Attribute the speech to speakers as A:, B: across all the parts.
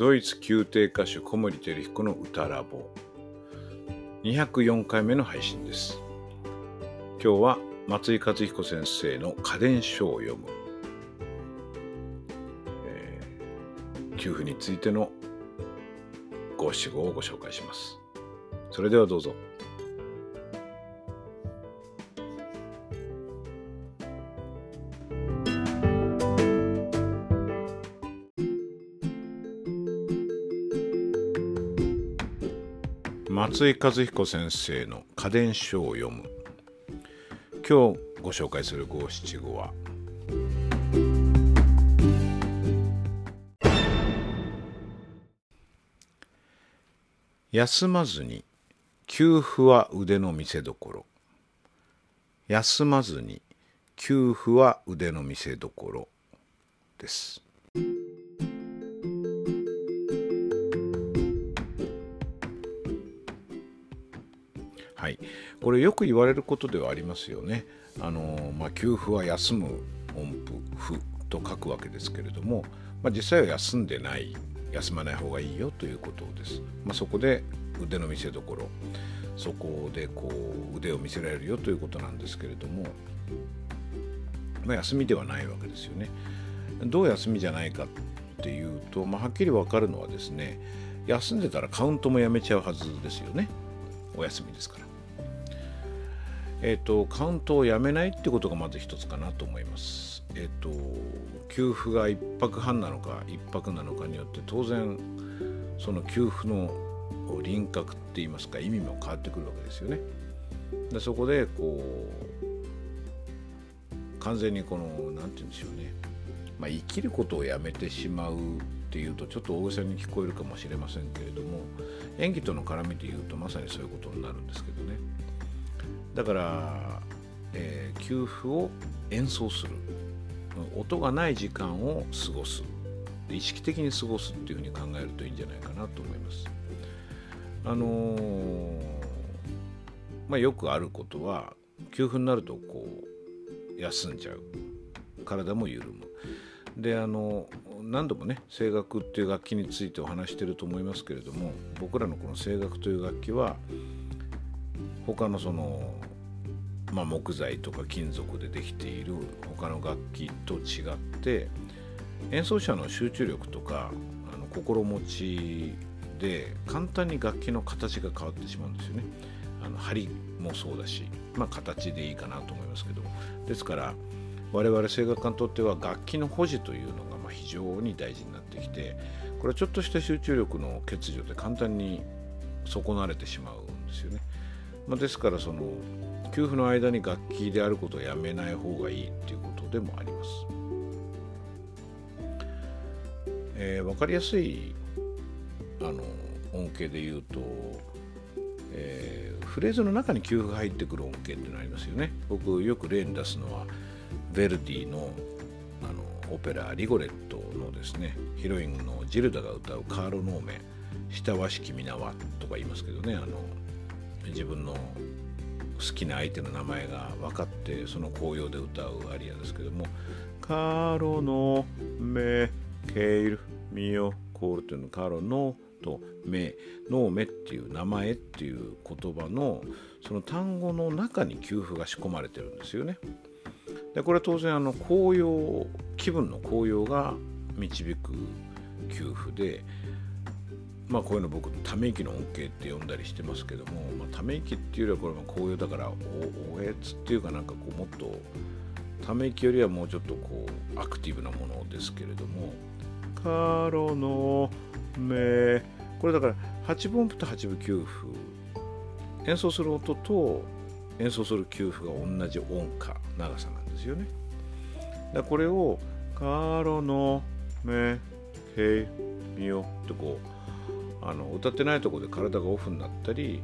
A: ドイツ宮廷歌手小森照彦の歌ラボ。204回目の配信です。今日は松井克彦先生の家電書を読む、えー、給付についての五七五をご紹介します。それではどうぞ。松井和彦先生の家電書を読む。今日ご紹介する五七五は。休まずに給付は腕の見せ所休まずに給付は腕の見せ所です。はい、これよく言われることではありますよね。あのまあ、給付は休む音符符と書くわけですけれども、まあ、実際は休んでない休まない方がいいよということです。まあ、そこで腕の見せ所そこでこう腕を見せられるよということなんですけれども、まあ、休みではないわけですよね。どう休みじゃないかっていうと、まあ、はっきり分かるのはですね休んでたらカウントもやめちゃうはずですよねお休みですから。えっ、ー、と、カウントをやめないってことがまず一つかなと思います。えっ、ー、と、給付が1泊半なのか1泊なのかによって当然その給付の輪郭って言いますか意味も変わってくるわけですよね。でそこでこう完全にこの何て言うんでしょうね、まあ、生きることをやめてしまうっていうとちょっと大げさに聞こえるかもしれませんけれども演技との絡みで言うとまさにそういうことになるんですけどね。だから、えー、給付を演奏する音がない時間を過ごす意識的に過ごすっていうふうに考えるといいんじゃないかなと思います。あのー、まあ、よくあることは給付になるとこう休んじゃう体も緩む。であの何度もね声楽っていう楽器についてお話してると思いますけれども僕らのこの声楽という楽器は他のその、まあ、木材とか金属でできている他の楽器と違って演奏者の集中力とかあの心持ちで簡単に楽器の形が変わってしまうんですよね。あの針もそうだし、まあ、形でいいかなと思いますけどですから我々声楽家にとっては楽器の保持というのがま非常に大事になってきてこれはちょっとした集中力の欠如で簡単に損なわれてしまうんですよね。まあ、ですからその給付の間に楽器であることをやめない方がいいっていうことでもあります。えー、分かりやすいあの音形で言うと、えー、フレーズの中に給付が入ってくる音形っていうのありますよね。僕よく例に出すのはヴェルディのあのオペラ「リゴレット」のですねヒロインのジルダが歌う「カーロ・ノーメン」「下はしき皆は」とか言いますけどねあの自分の好きな相手の名前が分かってその紅葉で歌うアリアですけども「カロのメケイルミオコール」というのカロのとメノーメっていう名前っていう言葉のその単語の中に給付が仕込まれてるんですよね。でこれは当然あの紅葉気分の紅葉が導く給付でまあこういうの僕ため息の音形って呼んだりしてますけども、まあ、ため息っていうよりはこれは紅葉だからおおえつっていうかなんかこうもっとため息よりはもうちょっとこうアクティブなものですけれども「カロの目」これだから8分音符と8分9符演奏する音と演奏する9符が同じ音価長さなんですよね。だこれを「カロの目ヘイミオ」ってこうあの歌ってないとこで体がオフになったり、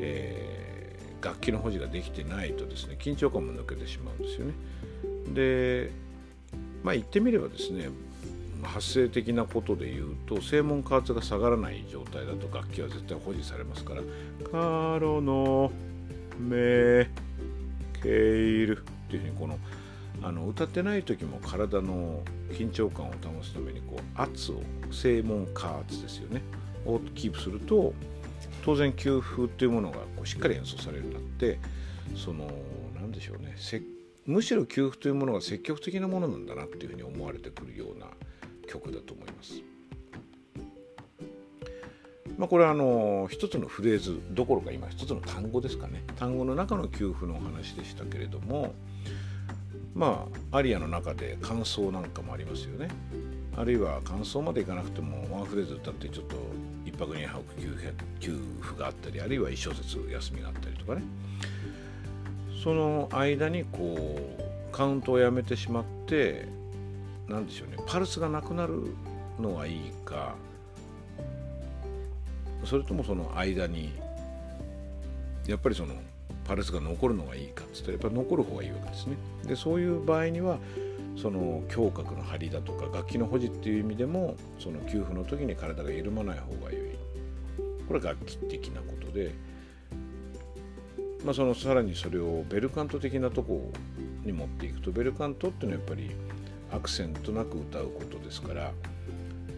A: えー、楽器の保持ができてないとですね緊張感も抜けてしまうんですよね。でまあ言ってみればですね発生的なことで言うと正門加圧が下がらない状態だと楽器は絶対保持されますから「カロのメケイル」っていうふうにこのあの歌ってない時も体の緊張感を保つためにこう圧を正門加圧ですよねをキープすると当然給付っていうものがこうしっかり演奏されるようになってその何でしょうねむしろ給付というものが積極的なものなんだなっていうふうに思われてくるような曲だと思います。まあ、これはあの一つのフレーズどころか今一つの単語ですかね単語の中の給付のお話でしたけれどもまあアリアの中で感想なんかもありますよねあるいは感想までいかなくてもワンフレーズ歌ってちょっと一泊二泊給付があったりあるいは一小節休みがあったりとかねその間にこうカウントをやめてしまって何でしょうねパルスがなくなるのがいいかそれともその間にやっぱりそのパルスが残るのがいいかっつったらやっぱり残る方がいいわけですね。でそういう場合にはその胸郭の張りだとか楽器の保持っていう意味でもその給付の時に体が緩まない方が良い。これは楽器的なことで、まあ、そのさらにそれをベルカント的なとこに持っていくとベルカントっていうのはやっぱりアクセントなく歌うことですから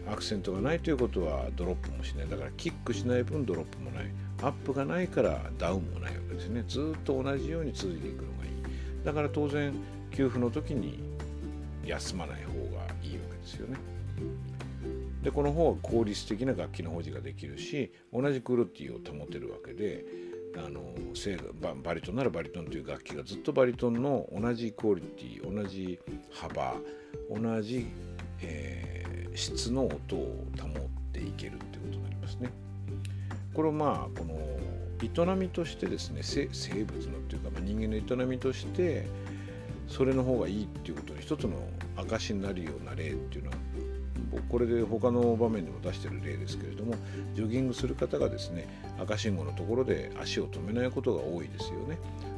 A: アクセントがないということはドロップもしない。だからキックしない分ドロップもない。アップがないからダウンもないわけですね。ずっと同じように続いていくのがいい。だから当然給付の時に休まない方がいいわけですよねでこの方は効率的な楽器の保持ができるし同じクオリティを保てるわけであのババリトンならバリトンという楽器がずっとバリトンの同じクオリティ同じ幅同じ、えー、質の音を保っていけるっていうことになりますね。これをまあこの営みとしてですね生物のっていうか、ま、人間の営みとしてそれの方がいいっていうことの一つの証になるような例っていうのはこれで他の場面でも出してる例ですけれどもジョギングする方がですね赤信号のところで足を止めないことが多いですよね。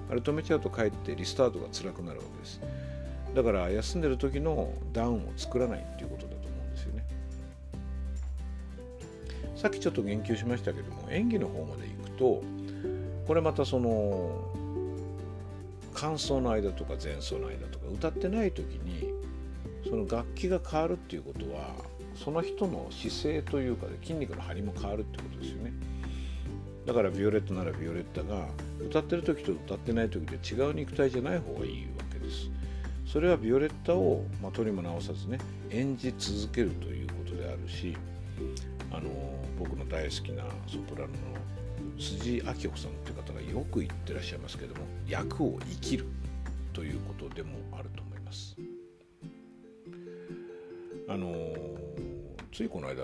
A: あれ止めちゃうとかえってリスタートが辛くなるわけです。だから休んでる時のダウンを作らないっていうことだと思うんですよね。さっきちょっと言及しましたけども演技の方まで行くとこれまたその間奏の間とか前奏の間とか歌ってない時にその楽器が変わるっていうことはその人の姿勢というかで筋肉の張りも変わるってことですよね。だからビオレットならビオレッタが歌ってる時と歌ってない時で違う肉体じゃない方がいいわけです。それはビオレッタを、まあ、取りも直さずね演じ続けるということであるしあの僕の大好きなソプラノの辻明子さんという方がよく言ってらっしゃいますけども役を生きるということでもあると思います。あのついこの間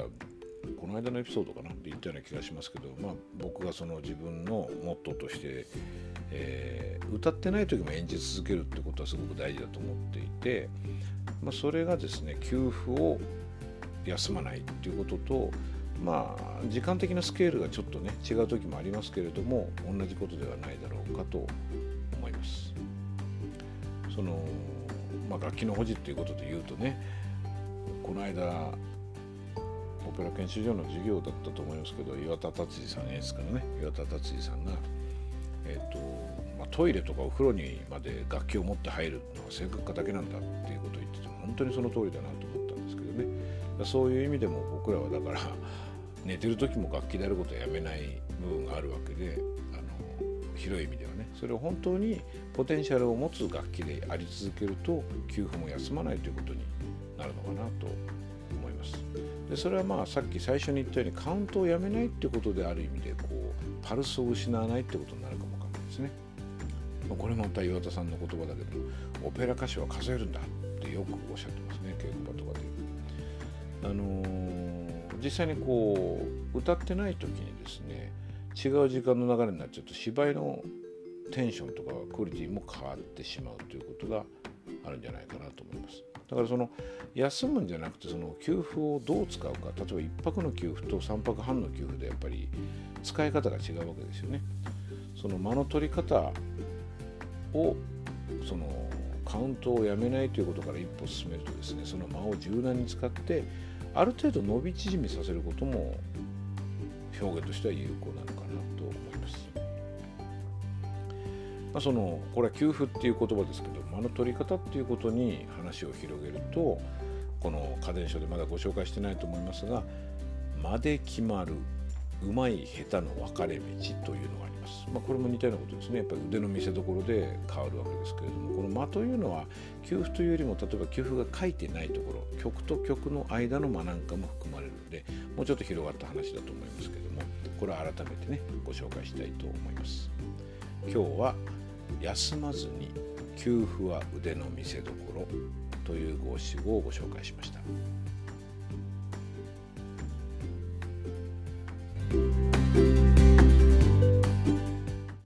A: この間のエピソードかなって言ったような気がしますけど、まあ、僕がその自分のモットーとして、えー、歌ってない時も演じ続けるってことはすごく大事だと思っていて、まあ、それがですね給付を休まないっていうこととまあ時間的なスケールがちょっとね違う時もありますけれども同じことではないだろうかと思います。そのまあ、楽器の保持っていうことで言うとねこの間オペラ研修所の授業だったと思いますけど岩田達治さん演出からね岩田達治さんが、えーとまあ、トイレとかお風呂にまで楽器を持って入るのは性格家だけなんだっていうことを言ってて本当にその通りだなと思ったんですけどねそういう意味でも僕らはだから 寝てる時も楽器であることはやめない部分があるわけであの広い意味ではねそれを本当にポテンシャルを持つ楽器であり続けると給付も休まないということになるのかなと思います。でそれはまあさっき最初に言ったようにカウントをやめないってことである意味でこうパルスを失わないってことになるかもわかんないですね。これもまた岩田さんの言葉だけどオペラ歌手は数えるんだってよくおっしゃってますね稽古場とかで。あの、実際にこう歌ってない時にですね違う時間の流れになっちゃうと芝居のテンションとかクオリティも変わってしまうということがあるんじゃないかなと思います。だからその休むんじゃなくてその給付をどう使うか例えば1泊の給付と3泊半の給付でやっぱり使い方が違うわけですよね。その間の取り方をそのカウントをやめないということから一歩進めるとですねその間を柔軟に使ってある程度伸び縮みさせることも表現としては有効なのかなと思います。まあ、そのこれは給付っていう言葉ですけど間の取り方っていうことに話を広げるとこの家電書でまだご紹介してないと思いますが間で決まるうまい下手の分かれ道というのがあります。まあ、これも似たようなことですね。やっぱり腕の見せ所で変わるわけですけれども、この間というのは給付というよりも例えば給付が書いてないところ、曲と曲の間の間なんかも含まれるので、もうちょっと広がった話だと思いますけれども、これは改めてね、ご紹介したいと思います。今日は休まずに給付は腕の見せ所という五七五をご紹介しました。